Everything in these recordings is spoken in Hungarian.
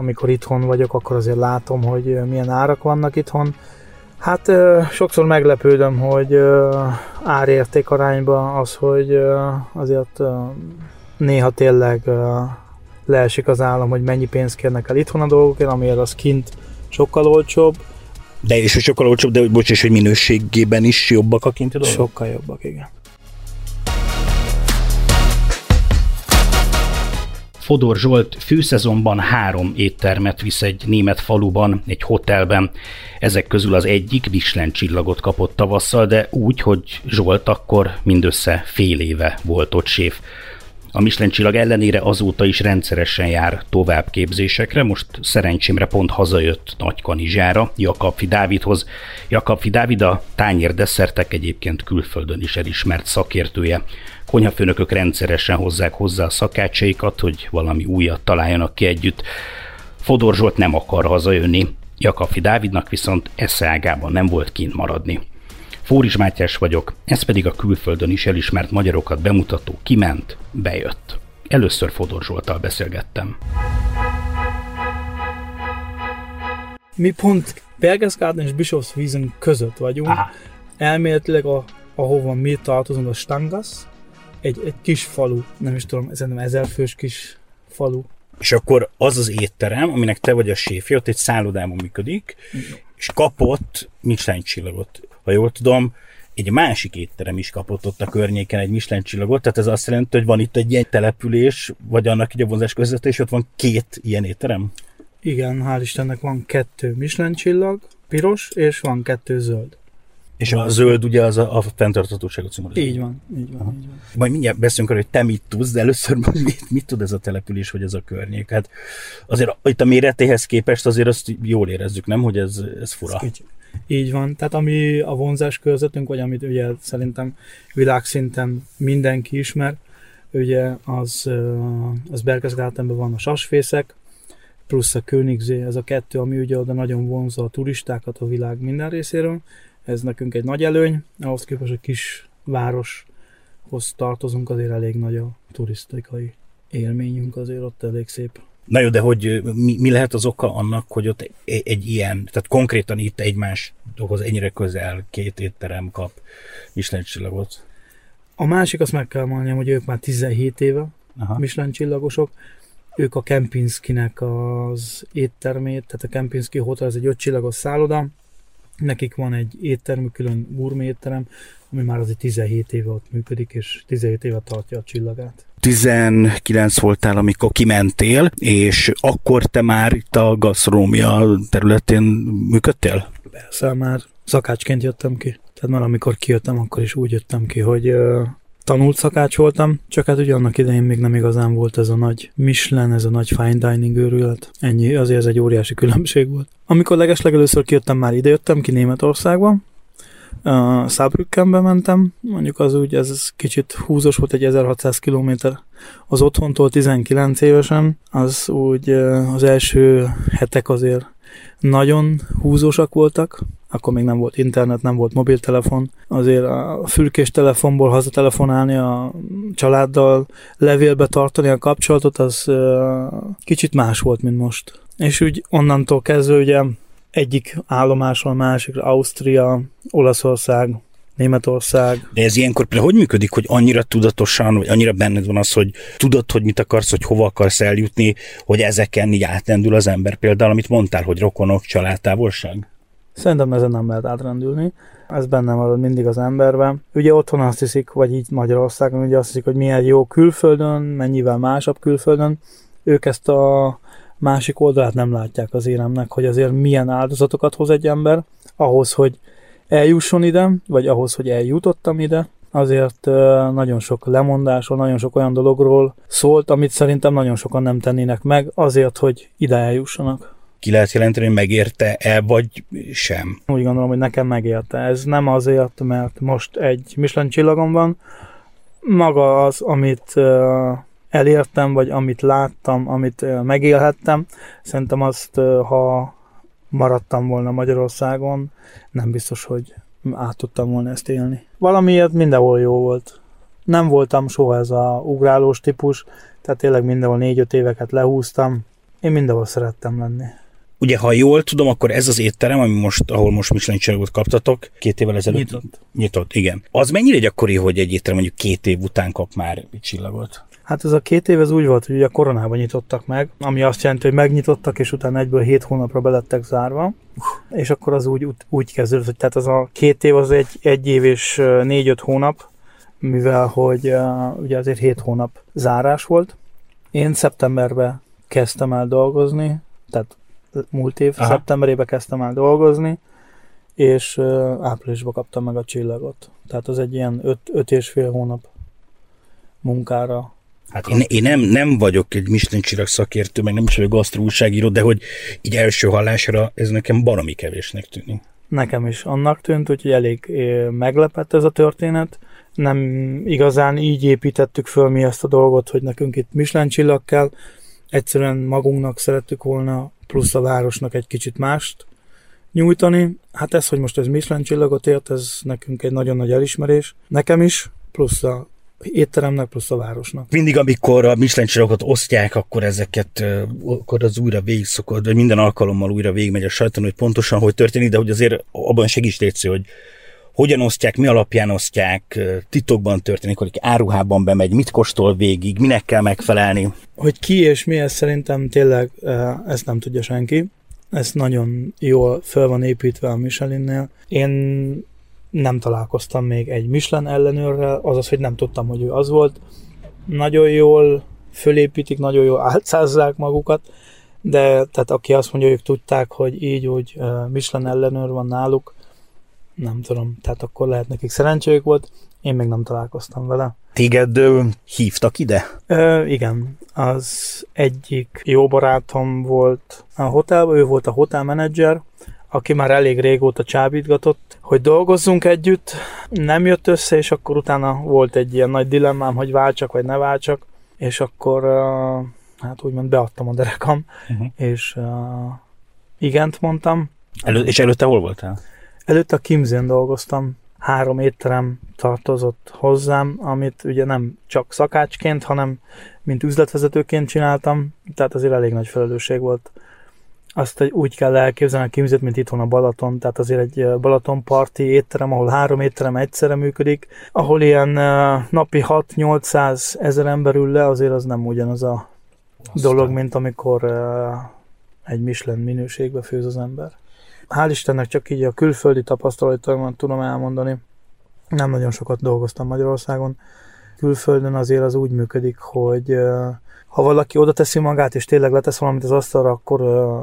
amikor itthon vagyok, akkor azért látom, hogy milyen árak vannak itthon. Hát sokszor meglepődöm, hogy árérték arányban az, hogy azért néha tényleg leesik az állam, hogy mennyi pénzt kérnek el itthon a dolgokért, amiért az kint sokkal olcsóbb. De és sokkal olcsóbb, de bocs, és hogy minőségében is jobbak a kinti dolgok? Sokkal jobbak, igen. Fodor Zsolt főszezonban három éttermet visz egy német faluban, egy hotelben. Ezek közül az egyik Michelin csillagot kapott tavasszal, de úgy, hogy Zsolt akkor mindössze fél éve volt ott séf. A Michelin csillag ellenére azóta is rendszeresen jár továbbképzésekre, most szerencsémre pont hazajött Nagykanizsára, Jakabfi Dávidhoz. Jakabfi Dávid a tányérdesszertek egyébként külföldön is elismert szakértője. Konyhafőnökök rendszeresen hozzák hozzá a szakácsaikat, hogy valami újat találjanak ki együtt. Fodor Zsolt nem akar hazajönni, Jakabfi Dávidnak viszont eszeágában nem volt kint maradni. Fóris Mátyás vagyok, ez pedig a külföldön is elismert magyarokat bemutató kiment, bejött. Először Fodor Zsoltal beszélgettem. Mi pont Bergesgarten és Bischofswiesen között vagyunk. Aha. Elméletileg, a, ahova mi tartozunk, a Stangas, egy, egy kis falu, nem is tudom, szerintem ezerfős kis falu. És akkor az az étterem, aminek te vagy a séfje, ott egy szállodában működik, és kapott Michelin csillagot ha jól tudom, egy másik étterem is kapott ott a környéken egy Michelin csillagot, tehát ez azt jelenti, hogy van itt egy ilyen település, vagy annak egy a vonzás között, és ott van két ilyen étterem? Igen, hál' Istennek van kettő Michelin csillag, piros, és van kettő zöld. És a zöld ugye az a, a fenntarthatóságot szimbolizál. Így van, így van, így van. Majd mindjárt beszélünk arra, hogy te mit tudsz, de először mit, mit tud ez a település, vagy ez a környék? Hát azért itt a méretéhez képest azért azt jól érezzük, nem, hogy ez, ez fura. Ez így van, tehát ami a vonzás körzetünk, vagy amit ugye szerintem világszinten mindenki ismer, ugye az, az Bergesgartenben van a sasfészek, plusz a Königzé, ez a kettő, ami ugye oda nagyon vonzza a turistákat a világ minden részéről. Ez nekünk egy nagy előny, ahhoz képest, hogy kis városhoz tartozunk, azért elég nagy a turisztikai élményünk, azért ott elég szép Na jó, de hogy mi, mi lehet az oka annak, hogy ott egy, egy ilyen, tehát konkrétan itt egymás dolgoz ennyire közel két étterem kap Michelin csillagot? A másik, azt meg kell mondjam, hogy ők már 17 éve Aha. Michelin csillagosok. Ők a Kempinskinek az éttermét, tehát a Kempinski Hotel, ez egy öt csillagos szálloda, nekik van egy éttermük, külön gourmet étterem, ami már azért 17 éve ott működik, és 17 éve tartja a csillagát. 19 voltál, amikor kimentél, és akkor te már itt a gasztrómia területén működtél? Persze, már szakácsként jöttem ki. Tehát már amikor kijöttem, akkor is úgy jöttem ki, hogy tanult szakács voltam, csak hát ugye annak idején még nem igazán volt ez a nagy Michelin, ez a nagy fine dining őrület. Ennyi, azért ez egy óriási különbség volt. Amikor legeslegelőször kijöttem, már ide jöttem ki Németországba, Uh, Saarbrückenbe mentem, mondjuk az úgy, ez kicsit húzós volt, egy 1600 km az otthontól 19 évesen, az úgy az első hetek azért nagyon húzósak voltak, akkor még nem volt internet, nem volt mobiltelefon, azért a fülkés telefonból hazatelefonálni a családdal, levélbe tartani a kapcsolatot, az kicsit más volt, mint most. És úgy onnantól kezdve ugye egyik állomásról másikra, Ausztria, Olaszország, Németország. De ez ilyenkor például hogy működik, hogy annyira tudatosan, vagy annyira benned van az, hogy tudod, hogy mit akarsz, hogy hova akarsz eljutni, hogy ezeken így átrendül az ember például, amit mondtál, hogy rokonok, családtávolság? Szerintem ezen nem lehet átrendülni. Ez benne marad mindig az emberben. Ugye otthon azt hiszik, vagy így Magyarországon, ugye azt hiszik, hogy milyen jó külföldön, mennyivel másabb külföldön. Ők ezt a másik oldalát nem látják az élemnek, hogy azért milyen áldozatokat hoz egy ember ahhoz, hogy eljusson ide, vagy ahhoz, hogy eljutottam ide, azért nagyon sok lemondásról, nagyon sok olyan dologról szólt, amit szerintem nagyon sokan nem tennének meg, azért, hogy ide eljussanak. Ki lehet jelenteni, hogy megérte-e, vagy sem? Úgy gondolom, hogy nekem megérte. Ez nem azért, mert most egy Michelin csillagom van, maga az, amit elértem, vagy amit láttam, amit megélhettem, szerintem azt, ha maradtam volna Magyarországon, nem biztos, hogy át tudtam volna ezt élni. Valamiért mindenhol jó volt. Nem voltam soha ez a ugrálós típus, tehát tényleg mindenhol négy-öt éveket lehúztam, Én mindenhol szerettem lenni. Ugye, ha jól tudom, akkor ez az étterem, ami most, ahol most Michelin csillagot kaptatok, két évvel ezelőtt. Nyitott. Nyitott, igen. Az mennyire gyakori, hogy egy étterem mondjuk két év után kap már egy csillagot? Hát ez a két év ez úgy volt, hogy ugye a koronában nyitottak meg, ami azt jelenti, hogy megnyitottak, és utána egyből hét hónapra belettek zárva, és akkor az úgy, úgy kezdődött, hogy tehát az a két év az egy, egy év és négy-öt hónap, mivel hogy uh, ugye azért hét hónap zárás volt. Én szeptemberben kezdtem el dolgozni, tehát múlt év Aha. Szeptemberében kezdtem el dolgozni, és áprilisban kaptam meg a csillagot. Tehát az egy ilyen öt, öt és fél hónap munkára Hát én, én nem, nem vagyok egy Michelin csillag szakértő, meg nem is vagyok gasztró újságíró, de hogy így első hallásra ez nekem baromi kevésnek tűnik. Nekem is annak tűnt, úgyhogy elég meglepett ez a történet. Nem igazán így építettük föl mi ezt a dolgot, hogy nekünk itt Michelin csillag kell. Egyszerűen magunknak szerettük volna, plusz a városnak egy kicsit mást nyújtani. Hát ez, hogy most ez Michelin csillagot ért, ez nekünk egy nagyon nagy elismerés. Nekem is, plusz a étteremnek, plusz a városnak. Mindig, amikor a Michelin csillagokat osztják, akkor ezeket, akkor az újra végig szokott, vagy minden alkalommal újra végigmegy a sajton, hogy pontosan hogy történik, de hogy azért abban segíts létsző, hogy hogyan osztják, mi alapján osztják, titokban történik, hogy áruhában bemegy, mit kóstol végig, minek kell megfelelni. Hogy ki és mi, ez szerintem tényleg ezt nem tudja senki. Ez nagyon jól fel van építve a Michelinnél. Én nem találkoztam még egy Michelin ellenőrrel, azaz, hogy nem tudtam, hogy ő az volt. Nagyon jól fölépítik, nagyon jól álcázzák magukat, de tehát aki azt mondja, hogy ők tudták, hogy így úgy Michelin ellenőr van náluk, nem tudom, tehát akkor lehet nekik szerencséjük volt, én még nem találkoztam vele. Téged ö, hívtak ide? Ö, igen, az egyik jó barátom volt a hotelban, ő volt a hotelmenedzser, aki már elég régóta csábítgatott, hogy dolgozzunk együtt. Nem jött össze, és akkor utána volt egy ilyen nagy dilemmám, hogy váltsak vagy ne váltsak, és akkor uh, hát úgymond beadtam a derekam, Uh-huh. és uh, igent mondtam. Elő, és előtte hol voltál? Előtte a Kimzén dolgoztam, három étterem tartozott hozzám, amit ugye nem csak szakácsként, hanem mint üzletvezetőként csináltam, tehát azért elég nagy felelősség volt. Azt egy- úgy kell elképzelni a Kimzét, mint itthon a Balaton, tehát azért egy Balatonparti étterem, ahol három étterem egyszerre működik, ahol ilyen napi 6-800 ezer ember ül le, azért az nem ugyanaz a dolog, mint amikor egy Michelin minőségbe főz az ember. Hál' Istennek csak így a külföldi tapasztalataimat tudom elmondani. Nem nagyon sokat dolgoztam Magyarországon. Külföldön azért az úgy működik, hogy ha valaki oda teszi magát, és tényleg letesz valamit az asztalra, akkor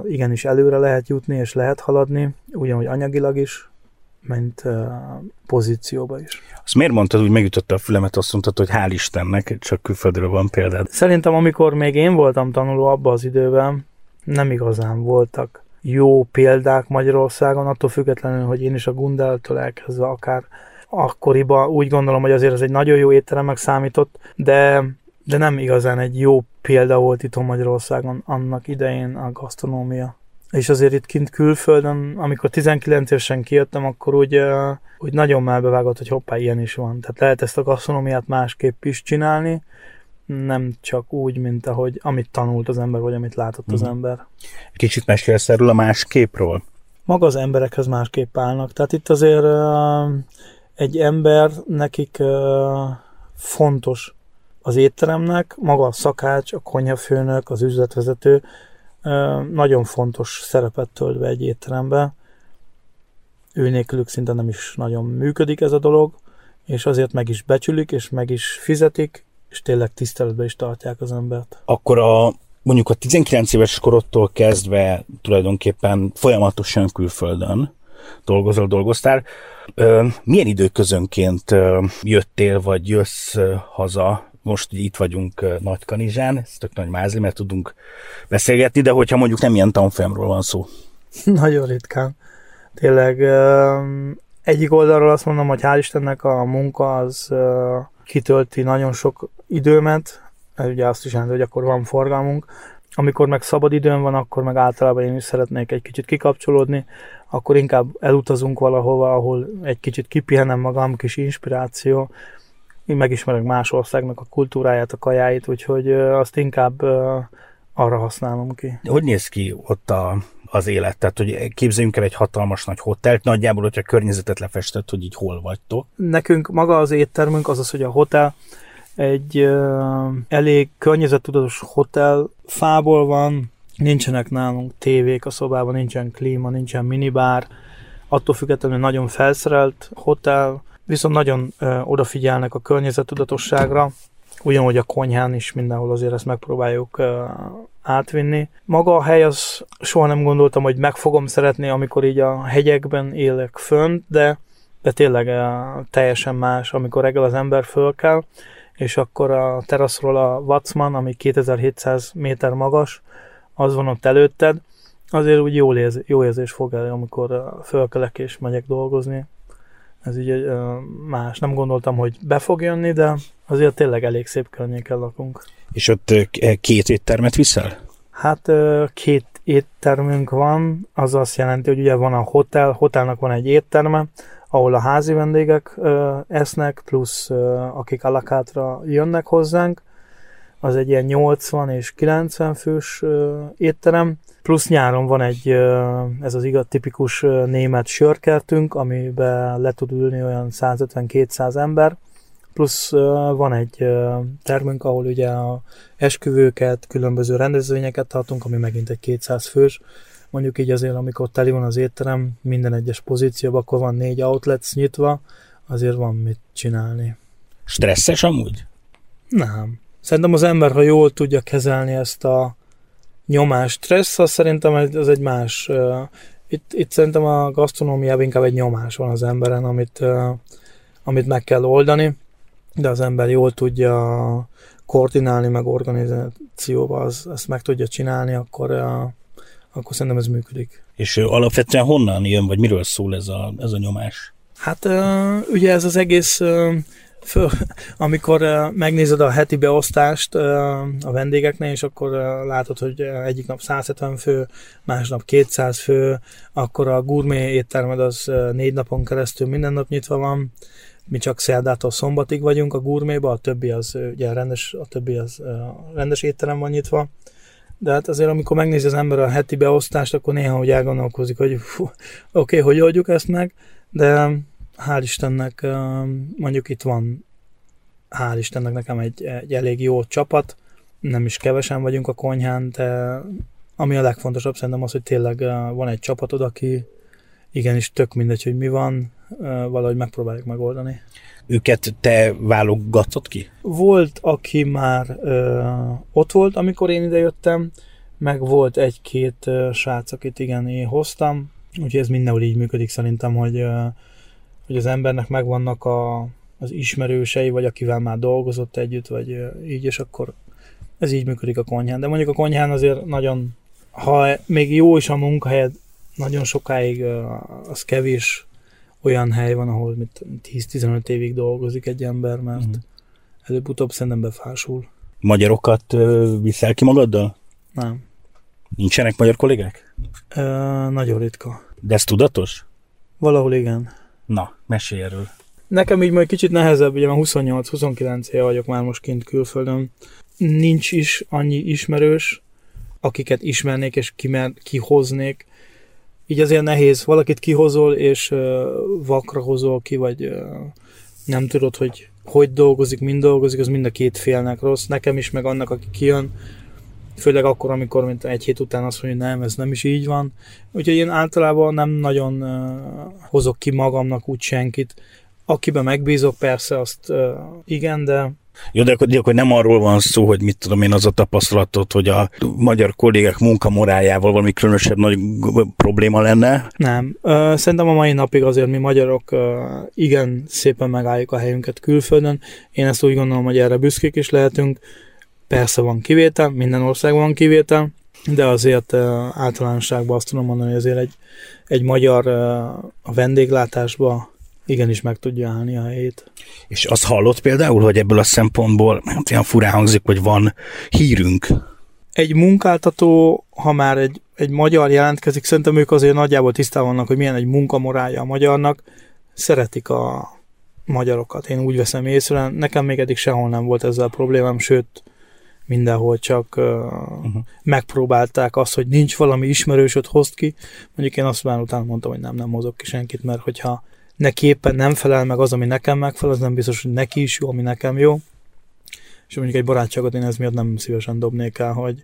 igenis előre lehet jutni, és lehet haladni, ugyanúgy anyagilag is, mint pozícióba is. Azt miért mondtad, úgy megütötte a fülemet, azt mondtad, hogy hál' Istennek, csak külföldről van példád. Szerintem, amikor még én voltam tanuló abban az időben, nem igazán voltak jó példák Magyarországon, attól függetlenül, hogy én is a Gundeltől elkezdve akár akkoriban úgy gondolom, hogy azért ez egy nagyon jó étteremnek számított, de, de nem igazán egy jó példa volt itt Magyarországon annak idején a gasztronómia. És azért itt kint külföldön, amikor 19 évesen kijöttem, akkor úgy, úgy nagyon melbevágott, hogy hoppá, ilyen is van. Tehát lehet ezt a gasztronómiát másképp is csinálni, nem csak úgy, mint ahogy amit tanult az ember, vagy amit látott az Mhm. ember. Kicsit mesélsz erről a más képről? Maga az emberekhez másképp állnak. Tehát itt azért uh, egy ember, nekik uh, fontos az étteremnek, maga a szakács, a konyhafőnök, az üzletvezető uh, nagyon fontos szerepet tölt be egy étterembe. Ő nélkülük szinte nem is nagyon működik ez a dolog, és azért meg is becsülik, és meg is fizetik, és tényleg tiszteletbe is tartják az embert. Akkor a mondjuk a 19 éves korodtól kezdve tulajdonképpen folyamatosan külföldön dolgozol, dolgoztál. Milyen időközönként jöttél, vagy jössz haza? Most ugye itt vagyunk Nagykanizsán, ez tök nagy mázli, mert tudunk beszélgetni, de hogyha mondjuk nem ilyen tanfolyamról van szó. Nagyon ritkán. Tényleg egyik oldalról azt mondom, hogy hál' Istennek a munka az kitölti nagyon sok időmet, ugye azt is jelenti, hogy akkor van forgalmunk. Amikor meg szabad időm van, akkor meg általában én is szeretnék egy kicsit kikapcsolódni, akkor inkább elutazunk valahova, ahol egy kicsit kipihenem magam, kis inspiráció, én megismerek más országnak a kultúráját, a kajáit, úgyhogy azt inkább arra használom ki. Hogy néz ki ott a, az élet? Tehát, hogy képzeljünk el egy hatalmas nagy hotelt, nagyjából, hogyha környezetet lefestett, hogy így hol vagytok. Nekünk maga az éttermünk az az, hogy a hotel egy uh, elég környezettudatos hotel, fából van, nincsenek nálunk tévék a szobában, nincsen klíma, nincsen minibár, attól függetlenül nagyon felszerelt hotel, viszont nagyon uh, odafigyelnek a környezettudatosságra, ugyanúgy a konyhán is mindenhol azért ezt megpróbáljuk uh, átvinni. Maga a hely, az soha nem gondoltam, hogy meg fogom szeretni, amikor így a hegyekben élek fönt, de, de tényleg uh, teljesen más, amikor reggel az ember föl kell, és akkor a teraszról a Watzman, ami 2700 méter magas, az van ott előtted, azért úgy jó, érz, jó érzés fog el, amikor fölkelek és megyek dolgozni. Ez így más. Nem gondoltam, hogy be fog jönni, de azért tényleg elég szép környéken lakunk. És ott két éttermet viszel? Hát két éttermünk van, az azt jelenti, hogy ugye van a hotel, hotelnak van egy étterme, ahol a házi vendégek ö, esznek, plusz ö, akik alakátra jönnek hozzánk. Az egy ilyen 80 és 90 fős étterem. Plusz nyáron van egy, ez az igaz tipikus német sörkertünk, amiben le tud ülni olyan 150-200 ember. Plusz van egy termünk, ahol ugye a esküvőket, különböző rendezvényeket tartunk, ami megint egy 200 fős mondjuk így azért, amikor teli van az étterem, minden egyes pozícióban, akkor van négy outlets nyitva, azért van mit csinálni. Stresszes amúgy? Nem. Szerintem az ember, ha jól tudja kezelni ezt a nyomás stressz, az szerintem az egy más. Itt, itt szerintem a gasztronómiában inkább egy nyomás van az emberen, amit, amit meg kell oldani, de az ember jól tudja koordinálni, meg organizációba, az, ezt meg tudja csinálni, akkor akkor szerintem ez működik. És alapvetően honnan jön, vagy miről szól ez a, ez a nyomás? Hát ugye ez az egész, föl, amikor megnézed a heti beosztást a vendégeknél, és akkor látod, hogy egyik nap 170 fő, másnap 200 fő, akkor a gourmet éttermed az négy napon keresztül minden nap nyitva van, mi csak szerdától szombatig vagyunk a gourméba, a többi az ugye rendes, a többi az rendes étterem van nyitva, de hát azért, amikor megnézi az ember a heti beosztást, akkor néha hogy elgondolkozik, hogy oké, okay, hogy oldjuk ezt meg, de hál' Istennek mondjuk itt van, hál' Istennek nekem egy, egy elég jó csapat, nem is kevesen vagyunk a konyhán, de ami a legfontosabb szerintem az, hogy tényleg van egy csapatod, aki igenis tök mindegy, hogy mi van, valahogy megpróbáljuk megoldani. Őket te válogatott ki? Volt, aki már ö, ott volt, amikor én idejöttem, meg volt egy-két srác, akit igen, én hoztam, úgyhogy ez mindenhol így működik szerintem, hogy, ö, hogy az embernek megvannak a, az ismerősei, vagy akivel már dolgozott együtt, vagy így, és akkor ez így működik a konyhán. De mondjuk a konyhán azért nagyon, ha még jó is a munkahelyed, nagyon sokáig az kevés olyan hely van, ahol 10-15 évig dolgozik egy ember, mert mm. előbb-utóbb szerintem befásul. Magyarokat viszel ki magaddal? Nem. Nincsenek magyar kollégák? Ö, nagyon ritka. De ez tudatos? Valahol igen. Na, mesélj erről. Nekem így majd kicsit nehezebb, ugye már 28-29 éve vagyok már most kint külföldön. Nincs is annyi ismerős, akiket ismernék és kimer, kihoznék így azért nehéz. Valakit kihozol, és uh, vakra hozol ki, vagy uh, nem tudod, hogy hogy dolgozik, mind dolgozik, az mind a két félnek rossz. Nekem is, meg annak, aki kijön, főleg akkor, amikor mint egy hét után azt mondja, hogy nem, ez nem is így van. Úgyhogy én általában nem nagyon hozok ki magamnak úgy senkit. Akiben megbízok, persze azt igen, de jó, de akkor, de akkor nem arról van szó, hogy mit tudom én az a tapasztalatot, hogy a magyar kollégák munkamorájával valami különösebb nagy probléma lenne? Nem. Szerintem a mai napig azért mi magyarok igen szépen megálljuk a helyünket külföldön. Én ezt úgy gondolom, hogy erre büszkék is lehetünk. Persze van kivétel, minden országban van kivétel, de azért általánosságban azt tudom mondani, hogy azért egy, egy magyar a vendéglátásba igenis meg tudja állni a helyét. És azt hallott például, hogy ebből a szempontból hát olyan furán hangzik, hogy van hírünk? Egy munkáltató, ha már egy, egy magyar jelentkezik, szerintem ők azért nagyjából tisztában vannak, hogy milyen egy munkamorálja a magyarnak, szeretik a magyarokat. Én úgy veszem észre, nekem még eddig sehol nem volt ezzel a problémám, sőt, mindenhol csak uh, uh-huh. megpróbálták azt, hogy nincs valami ismerősöt hozt ki. Mondjuk én azt már utána mondtam, hogy nem, nem hozok ki senkit, mert hogyha neki éppen nem felel meg az, ami nekem megfelel, az nem biztos, hogy neki is jó, ami nekem jó. És mondjuk egy barátságot én ez miatt nem szívesen dobnék el, hogy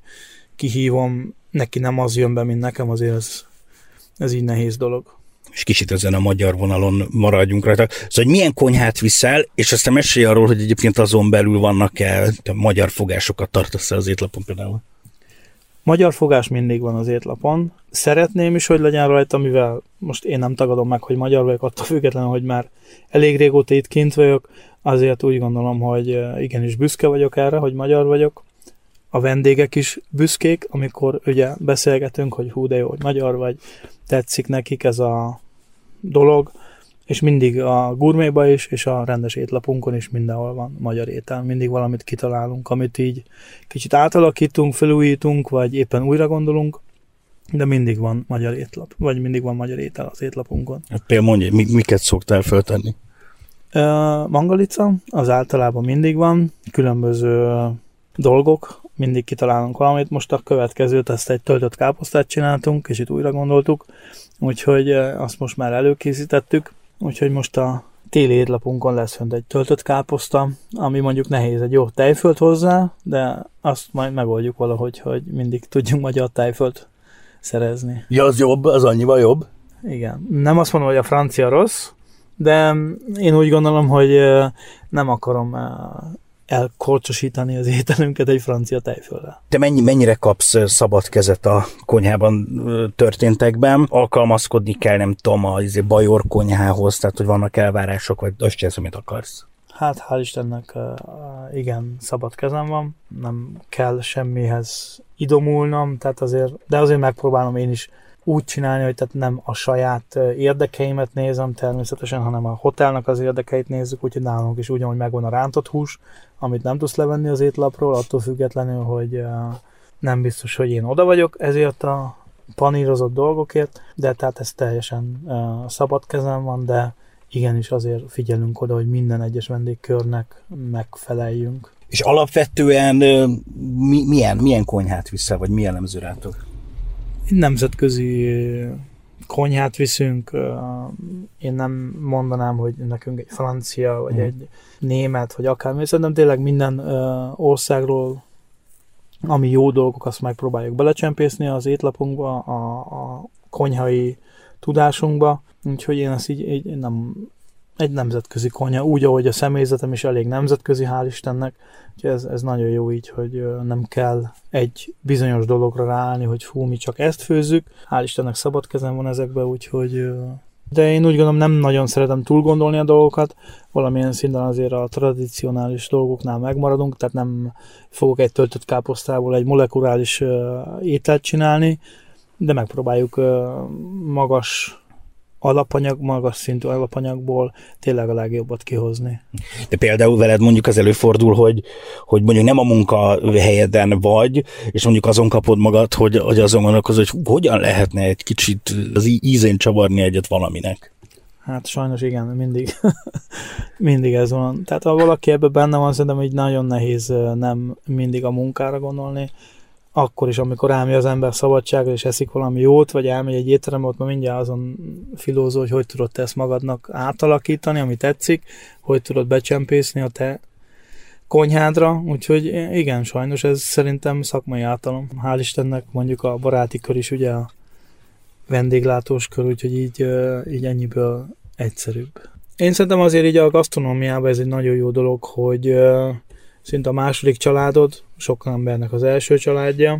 kihívom, neki nem az jön be, mint nekem, azért ez, ez így nehéz dolog és kicsit ezen a magyar vonalon maradjunk rajta. Szóval, hogy milyen konyhát viszel, és aztán mesélj arról, hogy egyébként azon belül vannak-e magyar fogásokat tartasz az étlapon például. Magyar fogás mindig van az étlapon. Szeretném is, hogy legyen rajta, mivel most én nem tagadom meg, hogy magyar vagyok, attól függetlenül, hogy már elég régóta itt kint vagyok, azért úgy gondolom, hogy igenis büszke vagyok erre, hogy magyar vagyok. A vendégek is büszkék, amikor ugye beszélgetünk, hogy hú de jó, hogy magyar vagy, tetszik nekik ez a dolog, és mindig a gurméba is, és a rendes étlapunkon is mindenhol van magyar étel. Mindig valamit kitalálunk, amit így kicsit átalakítunk, felújítunk, vagy éppen újra gondolunk, de mindig van magyar étlap, vagy mindig van magyar étel az étlapunkon. Hát például mondja, miket szoktál feltenni? Uh, mangalica, az általában mindig van, különböző dolgok, mindig kitalálunk valamit. Most a következőt, ezt egy töltött káposztát csináltunk, és itt újra gondoltuk, úgyhogy azt most már előkészítettük, úgyhogy most a téli étlapunkon lesz fönt egy töltött káposzta, ami mondjuk nehéz egy jó tejföld hozzá, de azt majd megoldjuk valahogy, hogy mindig tudjunk magyar tejföld szerezni. Ja, az jobb, az annyival jobb. Igen. Nem azt mondom, hogy a francia rossz, de én úgy gondolom, hogy nem akarom elkorcsosítani az ételünket egy francia tejföllel. Te mennyi, mennyire kapsz szabad kezet a konyhában történtekben? Alkalmazkodni kell, nem tudom, a izé, bajor konyhához, tehát hogy vannak elvárások, vagy azt csinálsz, amit akarsz? Hát hál' Istennek igen, szabad kezem van, nem kell semmihez idomulnom, tehát azért, de azért megpróbálom én is úgy csinálni, hogy tehát nem a saját érdekeimet nézem természetesen, hanem a hotelnak az érdekeit nézzük, úgyhogy nálunk is ugyanúgy megvan a rántott hús, amit nem tudsz levenni az étlapról, attól függetlenül, hogy nem biztos, hogy én oda vagyok ezért a panírozott dolgokért, de tehát ez teljesen szabad kezem van, de igenis azért figyelünk oda, hogy minden egyes vendégkörnek megfeleljünk. És alapvetően mi, milyen, milyen konyhát viszel, vagy milyen jellemző rátok? Nemzetközi konyhát viszünk, én nem mondanám, hogy nekünk egy francia, vagy mm. egy német, vagy akármi, szerintem tényleg minden országról, ami jó dolgok, azt megpróbáljuk belecsempészni az étlapunkba, a, a konyhai tudásunkba, úgyhogy én ezt így, így nem, egy nemzetközi konyha, úgy, ahogy a személyzetem is elég nemzetközi, hál' Istennek, ez, ez nagyon jó így, hogy nem kell egy bizonyos dologra ráállni, hogy fú, mi csak ezt főzzük, hál' Istennek szabad kezem van ezekbe, úgyhogy de én úgy gondolom nem nagyon szeretem túl gondolni a dolgokat, valamilyen szinten azért a tradicionális dolgoknál megmaradunk, tehát nem fogok egy töltött káposztából egy molekuláris ételt csinálni, de megpróbáljuk magas alapanyag, magas szintű alapanyagból tényleg a legjobbat kihozni. De például veled mondjuk az előfordul, hogy, hogy mondjuk nem a munkahelyeden vagy, és mondjuk azon kapod magad, hogy, hogy azon gondolkozol, hogy hogyan lehetne egy kicsit az ízén csavarni egyet valaminek. Hát sajnos igen, mindig, mindig ez van. Tehát ha valaki ebben benne van, szerintem hogy nagyon nehéz nem mindig a munkára gondolni, akkor is, amikor elmegy az ember szabadságra, és eszik valami jót, vagy elmegy egy étterembe, ott mindjárt azon filózó, hogy hogy tudod te ezt magadnak átalakítani, ami tetszik, hogy tudod becsempészni a te konyhádra, úgyhogy igen, sajnos ez szerintem szakmai általom. Hál' Istennek mondjuk a baráti kör is ugye a vendéglátós kör, úgyhogy így, így ennyiből egyszerűbb. Én szerintem azért így a gasztronómiában ez egy nagyon jó dolog, hogy szinte a második családod, sok embernek az első családja,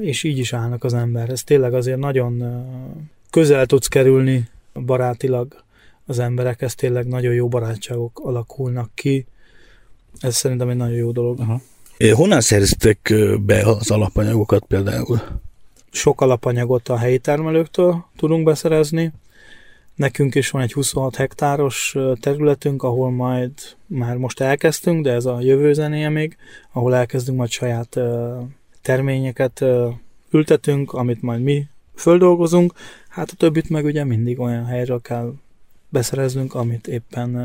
és így is állnak az ember. Ez tényleg azért nagyon közel tudsz kerülni barátilag az emberekhez, tényleg nagyon jó barátságok alakulnak ki. Ez szerintem egy nagyon jó dolog. Aha. Honnan szereztek be az alapanyagokat például? Sok alapanyagot a helyi termelőktől tudunk beszerezni, Nekünk is van egy 26 hektáros területünk, ahol majd már most elkezdtünk, de ez a jövő zenéje még, ahol elkezdünk majd saját terményeket ültetünk, amit majd mi földolgozunk, hát a többit meg ugye mindig olyan helyről kell beszereznünk, amit éppen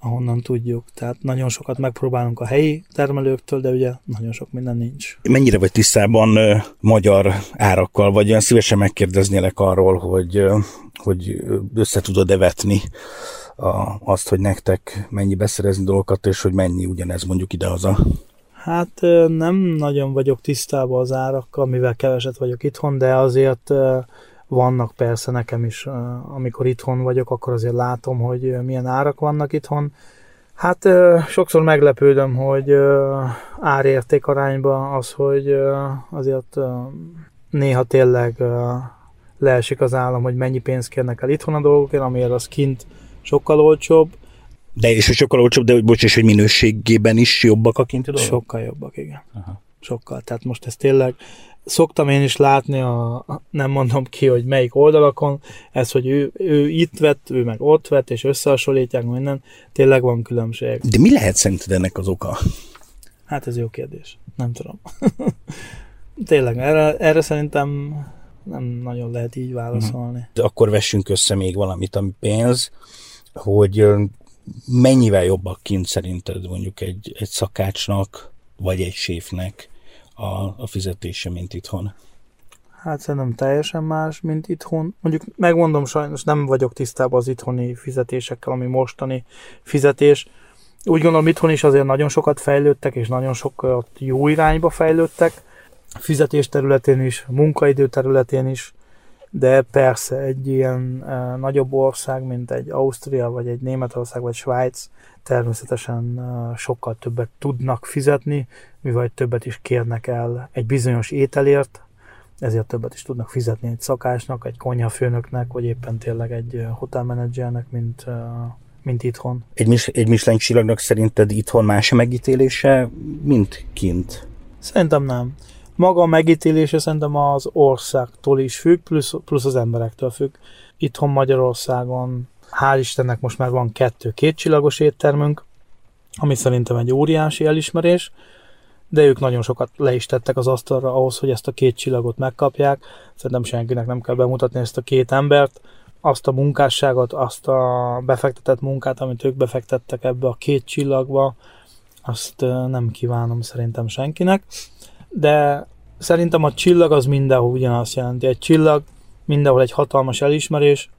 ahonnan tudjuk. Tehát nagyon sokat megpróbálunk a helyi termelőktől, de ugye nagyon sok minden nincs. Mennyire vagy tisztában ö, magyar árakkal, vagy olyan szívesen megkérdeznélek arról, hogy, ö, hogy össze tudod-e vetni a, azt, hogy nektek mennyi beszerezni dolgokat, és hogy mennyi ugyanez mondjuk idehaza? Hát ö, nem nagyon vagyok tisztában az árakkal, mivel keveset vagyok itthon, de azért vannak persze nekem is, amikor itthon vagyok, akkor azért látom, hogy milyen árak vannak itthon. Hát sokszor meglepődöm, hogy árérték arányban az, hogy azért néha tényleg leesik az állam, hogy mennyi pénzt kérnek el itthon a dolgokért, amiért az kint sokkal olcsóbb, De és sokkal olcsóbb, de hogy bocs, és hogy minőségében is jobbak a kinti dolgok? Sokkal jobbak, igen. Aha. Sokkal. Tehát most ez tényleg, szoktam én is látni, a, nem mondom ki, hogy melyik oldalakon, ez, hogy ő, ő itt vett, ő meg ott vett, és összehasonlítják minden, tényleg van különbség. De mi lehet szerinted ennek az oka? Hát ez jó kérdés. Nem tudom. tényleg, erre, erre szerintem nem nagyon lehet így válaszolni. De akkor vessünk össze még valamit, ami pénz, hogy mennyivel jobbak kint szerinted mondjuk egy, egy szakácsnak, vagy egy séfnek a, a fizetése, mint itthon? Hát szerintem teljesen más, mint itthon. Mondjuk megmondom, sajnos nem vagyok tisztában az itthoni fizetésekkel, ami mostani fizetés. Úgy gondolom, itthon is azért nagyon sokat fejlődtek, és nagyon sokat jó irányba fejlődtek. Fizetés területén is, munkaidő területén is, de persze egy ilyen e, nagyobb ország, mint egy Ausztria, vagy egy Németország, vagy Svájc, természetesen e, sokkal többet tudnak fizetni, mivel többet is kérnek el egy bizonyos ételért, ezért többet is tudnak fizetni egy szakásnak, egy konyhafőnöknek, vagy éppen tényleg egy ö, hotelmenedzsernek, mint, ö, mint itthon. Egy, egy Michelin csillagnak szerinted itthon más a megítélése, mint kint? Szerintem nem. Maga a megítélése szerintem az országtól is függ, plusz, plusz az emberektől függ. Itthon Magyarországon, hál' Istennek most már van kettő kétcsillagos éttermünk, ami szerintem egy óriási elismerés, de ők nagyon sokat le is tettek az asztalra ahhoz, hogy ezt a két csillagot megkapják. Szerintem senkinek nem kell bemutatni ezt a két embert, azt a munkásságot, azt a befektetett munkát, amit ők befektettek ebbe a két csillagba, azt nem kívánom szerintem senkinek. De szerintem a csillag az mindenhol ugyanazt jelenti. Egy csillag mindenhol egy hatalmas elismerés,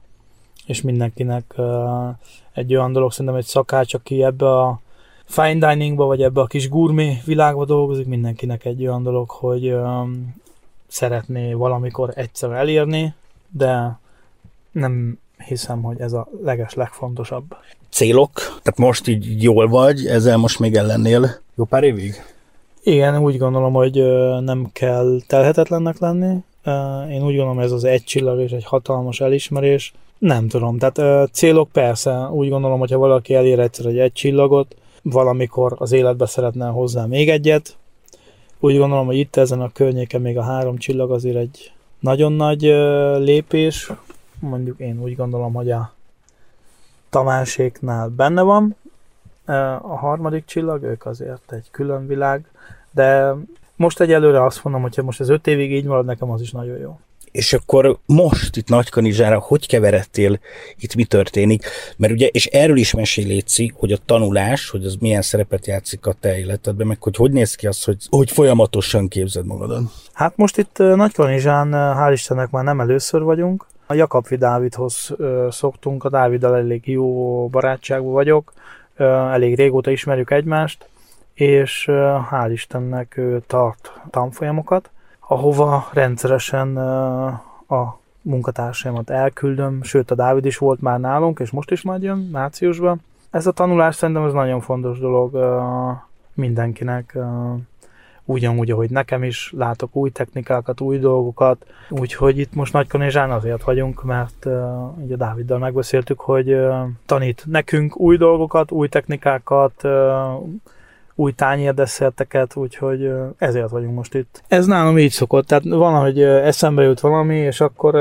és mindenkinek uh, egy olyan dolog, szerintem egy szakács, aki ebbe a fine diningba, vagy ebbe a kis gurmé világba dolgozik, mindenkinek egy olyan dolog, hogy um, szeretné valamikor egyszer elérni, de nem hiszem, hogy ez a leges legfontosabb. Célok? Tehát most így jól vagy, ezzel most még ellennél jó pár évig? Igen, úgy gondolom, hogy nem kell telhetetlennek lenni. Én úgy gondolom, ez az egy csillag és egy hatalmas elismerés. Nem tudom, tehát célok persze, úgy gondolom, hogyha valaki elér egyszer egy egy csillagot, valamikor az életbe szeretne hozzá még egyet. Úgy gondolom, hogy itt ezen a környéken még a három csillag azért egy nagyon nagy lépés. Mondjuk én úgy gondolom, hogy a Tamáséknál benne van. A harmadik csillag, ők azért egy külön világ, de most egyelőre azt mondom, hogyha most ez öt évig így marad, nekem az is nagyon jó. És akkor most itt Nagykanizsára hogy keveredtél, itt mi történik? Mert ugye, és erről is mesélj Léci, hogy a tanulás, hogy az milyen szerepet játszik a te életedben, meg hogy hogy néz ki az, hogy, hogy folyamatosan képzed magadat. Hát most itt Nagykanizsán, hál' Istennek már nem először vagyunk. A Jakabfi Dávidhoz szoktunk, a Dáviddal elég jó barátságban vagyok, elég régóta ismerjük egymást, és hál' Istennek ő tart tanfolyamokat, ahova rendszeresen a munkatársaimat elküldöm, sőt a Dávid is volt már nálunk, és most is majd jön márciusban. Ez a tanulás szerintem ez nagyon fontos dolog mindenkinek. Ugyanúgy, ahogy nekem is, látok új technikákat, új dolgokat, úgyhogy itt most Nagykanizsán azért vagyunk, mert uh, ugye Dáviddal megbeszéltük, hogy uh, tanít nekünk új dolgokat, új technikákat, uh, új tányérdesszerteket, úgyhogy ezért vagyunk most itt. Ez nálam így szokott, tehát van, hogy eszembe jut valami, és akkor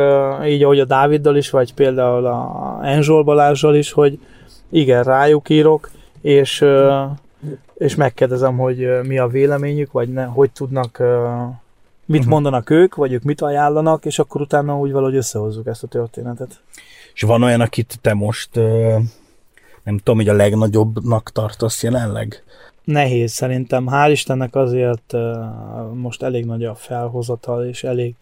így, ahogy a Dáviddal is, vagy például a Enzsol Balázsral is, hogy igen, rájuk írok, és és megkérdezem, hogy mi a véleményük, vagy ne, hogy tudnak, mit Mhm. mondanak ők, vagy ők mit ajánlanak, és akkor utána úgy valahogy összehozzuk ezt a történetet. És van olyan, akit te most nem tudom, hogy a legnagyobbnak tartasz jelenleg? Nehéz szerintem. Hál' Istennek azért most elég nagy a felhozatal, és elég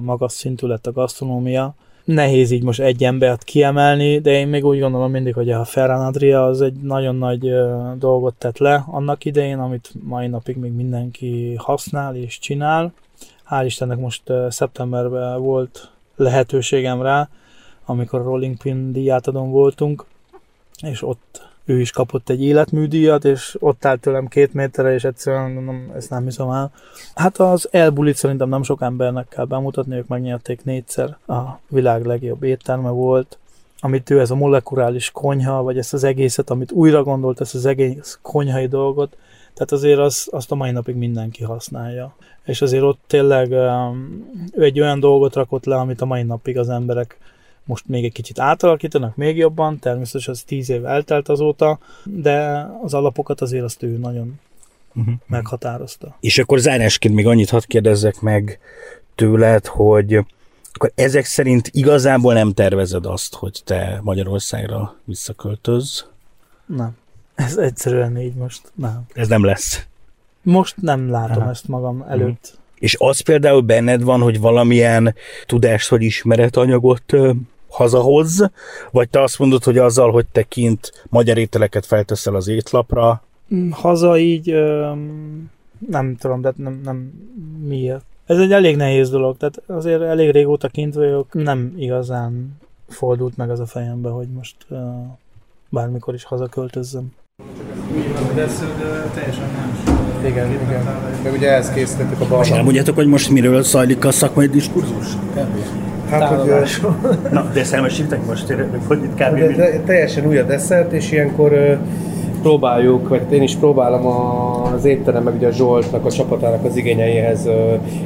magas szintű lett a gasztronómia. Nehéz így most egy embert kiemelni, de én még úgy gondolom mindig, hogy a Ferran Adria az egy nagyon nagy dolgot tett le annak idején, amit mai napig még mindenki használ és csinál. Hál' Istennek most szeptemberben volt lehetőségem rá, amikor a Rolling Pin díjátadon voltunk, és ott ő is kapott egy életműdíjat, és ott állt tőlem két méterre, és egyszerűen nem, ezt nem hiszem el. Hát az elbulit szerintem nem sok embernek kell bemutatni, ők megnyerték négyszer, a világ legjobb étterme volt, amit ő ez a molekuláris konyha, vagy ezt az egészet, amit újra gondolt, ezt az egész konyhai dolgot, tehát azért az, azt a mai napig mindenki használja. És azért ott tényleg um, ő egy olyan dolgot rakott le, amit a mai napig az emberek most még egy kicsit átalakítanak még jobban, természetesen az tíz év eltelt azóta, de az alapokat azért azt ő nagyon uh-huh. meghatározta. És akkor zárásként még annyit hadd kérdezzek meg tőled, hogy akkor ezek szerint igazából nem tervezed azt, hogy te Magyarországra visszaköltöz? Nem. Ez egyszerűen így most nem. Ez nem lesz. Most nem látom Aha. ezt magam előtt. Uh-huh. És az például benned van, hogy valamilyen tudást vagy ismeretanyagot hazahoz, vagy te azt mondod, hogy azzal, hogy te kint magyar ételeket felteszel az étlapra? Mm, haza így nem tudom, de nem, nem miért. Ez egy elég nehéz dolog, tehát azért elég régóta kint vagyok, nem igazán fordult meg az a fejembe, hogy most uh, bármikor is hazaköltözzem. De ez teljesen más. Igen, igen. Meg ugye ehhez készítettük a balmat. elmondjátok, hogy most miről zajlik a szakmai diskurzus? Hát, hogy, Na, de szelmesítek most, hogy itt kb. De, de, teljesen új a desszert, és ilyenkor próbáljuk, vagy én is próbálom az étterem, meg ugye a Zsoltnak, a csapatának az igényeihez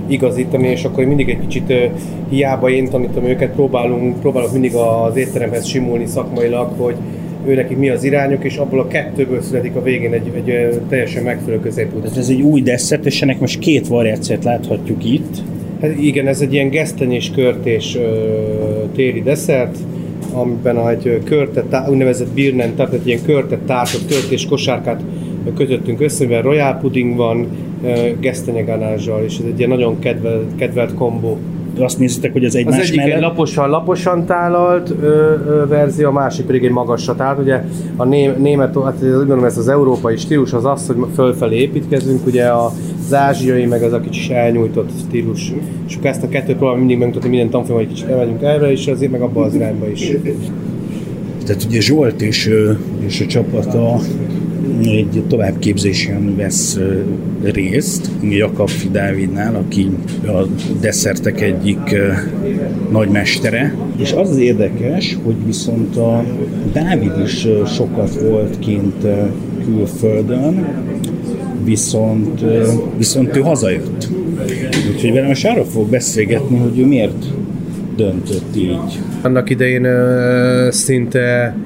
igazítani, és akkor mindig egy kicsit hiába én tanítom őket, próbálunk, próbálok mindig az étteremhez simulni szakmailag, hogy ő neki mi az irányok, és abból a kettőből születik a végén egy, egy teljesen megfelelő középút. Tehát ez egy új desszert, és ennek most két variációt láthatjuk itt. Hát igen, ez egy ilyen gesztenyés körtés ö, téli desszert, amiben egy körtet, úgynevezett birnen, tehát egy ilyen körtet tártott körtés kosárkát kötöttünk össze, mivel royal pudding van, gesztenyeganázsal, és ez egy ilyen nagyon kedvelt, kedvelt kombó azt nézitek, hogy az egymás Az egyik mellett... egy laposan, laposan tálalt ö, ö, verzió, a másik pedig egy magasra tált. Ugye a né, német, hát úgy mondom, ez az európai stílus az az, hogy fölfelé építkezünk, ugye az ázsiai, meg az a kicsit elnyújtott stílus. És akkor ezt a kettőt próbálom mindig megmutatni minden tanfolyam, hogy kicsit elmegyünk erre, és azért meg abba az irányba is. Tehát ugye Zsolt és, és a csapata egy továbbképzésen vesz részt, Jakab Dávidnál, aki a desszertek egyik nagymestere. És az az érdekes, hogy viszont a Dávid is sokat volt kint külföldön, viszont, viszont ő hazajött. Úgyhogy velem most arra fog beszélgetni, hogy ő miért döntött így. Annak idején szinte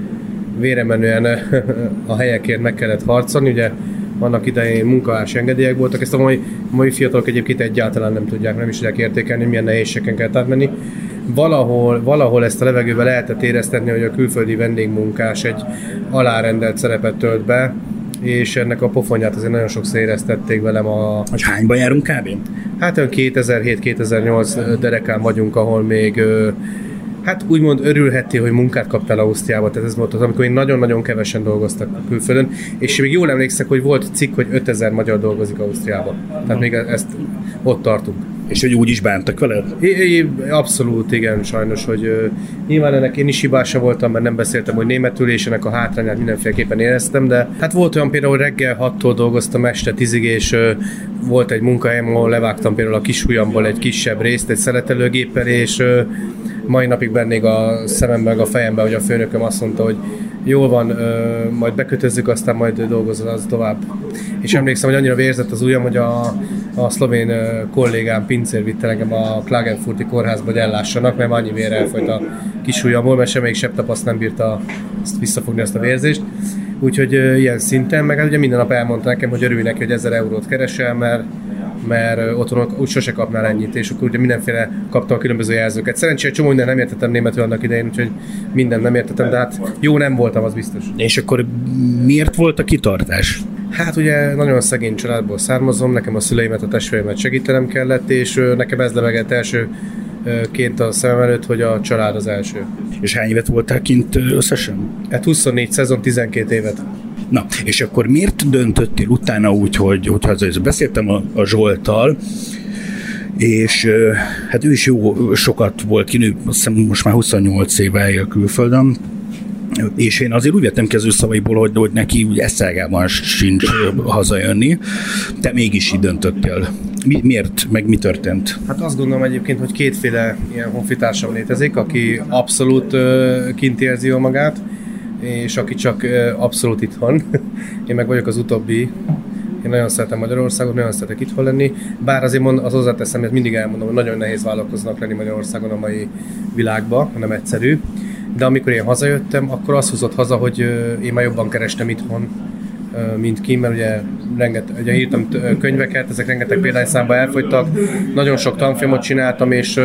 véremenően a helyekért meg kellett harcolni, ugye annak idején munkás engedélyek voltak, ezt a mai, mai fiatalok egyébként egyáltalán nem tudják, nem is tudják értékelni, milyen nehézségeken kell átmenni. Valahol, valahol ezt a levegőbe lehetett éreztetni, hogy a külföldi vendégmunkás egy alárendelt szerepet tölt be, és ennek a pofonját azért nagyon sokszor éreztették velem a... Hogy hányba járunk kb? Hát olyan 2007-2008 derekán vagyunk, ahol még hát úgymond örülheti, hogy munkát kaptál Ausztriába, tehát ez volt az, amikor én nagyon-nagyon kevesen dolgoztak külföldön, és még jól emlékszek, hogy volt cikk, hogy 5000 magyar dolgozik Ausztriába. Tehát még ezt ott tartunk. És hogy úgy is bántak veled? É, é, abszolút, igen, sajnos, hogy uh, nyilván ennek én is hibása voltam, mert nem beszéltem, hogy németül, és ennek a hátrányát mindenféleképpen éreztem, de hát volt olyan például, hogy reggel 6-tól dolgoztam este 10 és uh, volt egy munkahelyem, ahol levágtam például a kisujjamból egy kisebb részt, egy szeletelőgéppel, és uh, mai napig bennék a szememben, a fejemben, hogy a főnököm azt mondta, hogy jól van, ö, majd bekötözzük, aztán majd dolgozol az tovább. És emlékszem, hogy annyira vérzett az ujjam, hogy a, a szlovén kollégám pincér vitte engem a Klagenfurti kórházba, hogy ellássanak, mert annyi vér elfolyt a kis ujjamból, mert semmelyik septapaszt nem bírta ezt visszafogni ezt a vérzést. Úgyhogy ö, ilyen szinten, meg hát ugye minden nap elmondta nekem, hogy örülj neki, hogy 1000 eurót keresel, mert mert otthon úgy sose kapnál ennyit, és akkor ugye mindenféle kaptam a különböző jelzőket. Szerencsére csomó minden nem értettem németül annak idején, úgyhogy minden nem értettem, de hát jó nem voltam, az biztos. És akkor miért volt a kitartás? Hát ugye nagyon szegény családból származom, nekem a szüleimet, a testvéremet segítenem kellett, és nekem ez levegett első ként a szemem előtt, hogy a család az első. És hány évet voltál kint összesen? Hát 24 szezon, 12 évet. Na, és akkor miért döntöttél utána úgy, hogy, hogy hazajössz? Beszéltem a, a Zsoltal, és hát ő is jó sokat volt kinő, azt hiszem most már 28 éve él külföldön, és én azért úgy vettem ki az szavaiból, hogy, hogy neki úgy eszelgában sincs hazajönni, te mégis így döntöttél. Mi, miért, meg mi történt? Hát azt gondolom egyébként, hogy kétféle ilyen honfitársam létezik, aki abszolút uh, kint érzi magát, és aki csak abszolút itthon. Én meg vagyok az utóbbi, én nagyon szeretem Magyarországot, nagyon szeretek itthon lenni, bár azért mond, az hozzáteszem, hogy mindig elmondom, hogy nagyon nehéz vállalkoznak lenni Magyarországon a mai világban, nem egyszerű. De amikor én hazajöttem, akkor azt hozott haza, hogy én már jobban kerestem itthon, mint ki, mert ugye, renget, ugye írtam könyveket, ezek rengeteg példányszámba elfogytak, nagyon sok tanfilmot csináltam, és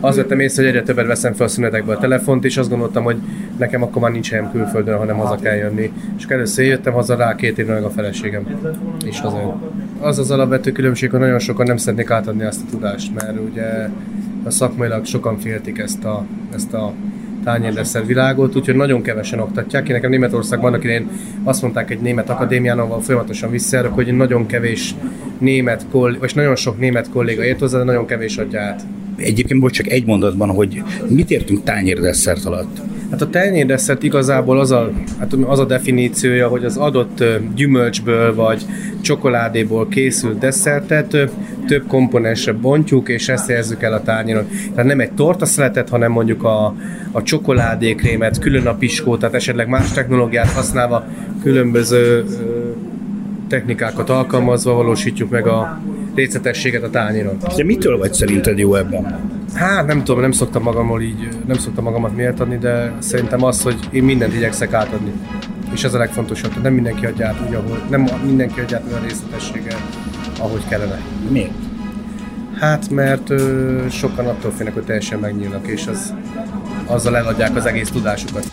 azt vettem észre, hogy egyre többet veszem fel a szünetekbe a telefont, és azt gondoltam, hogy nekem akkor már nincs helyem külföldön, hanem haza kell jönni. És először jöttem haza rá két évre meg a feleségem, és hazajön. Az az alapvető különbség, hogy nagyon sokan nem szeretnék átadni azt a tudást, mert ugye a szakmailag sokan féltik ezt a, ezt a tányérdesszer világot, úgyhogy nagyon kevesen oktatják. Én nekem Németországban annak idején azt mondták egy német akadémián, ahol folyamatosan visszajárok, hogy nagyon kevés német koll, vagy nagyon sok német kolléga ért hozzá, de nagyon kevés adja át. Egyébként volt csak egy mondatban, hogy mit értünk tányérdesszert alatt? Hát a tányérdesszert igazából az a, hát az a definíciója, hogy az adott gyümölcsből vagy csokoládéból készült desszertet több komponensre bontjuk, és ezt helyezzük el a tányéron. Tehát nem egy tortaszeletet, hanem mondjuk a, a csokoládékrémet, külön a piskót, tehát esetleg más technológiát használva különböző technikákat alkalmazva valósítjuk meg a részletességet a tányéron. De mitől vagy szerinted jó ebben? Hát nem tudom, nem szoktam magammal így, nem szoktam magamat miért adni, de szerintem az, hogy én mindent igyekszek átadni. És ez a legfontosabb, hogy nem mindenki adja át úgy, ahol, nem mindenki adja át olyan részletességgel, ahogy kellene. Miért? Hát, mert ö, sokan attól félnek, hogy teljesen megnyílnak, és az, azzal eladják az egész tudásukat.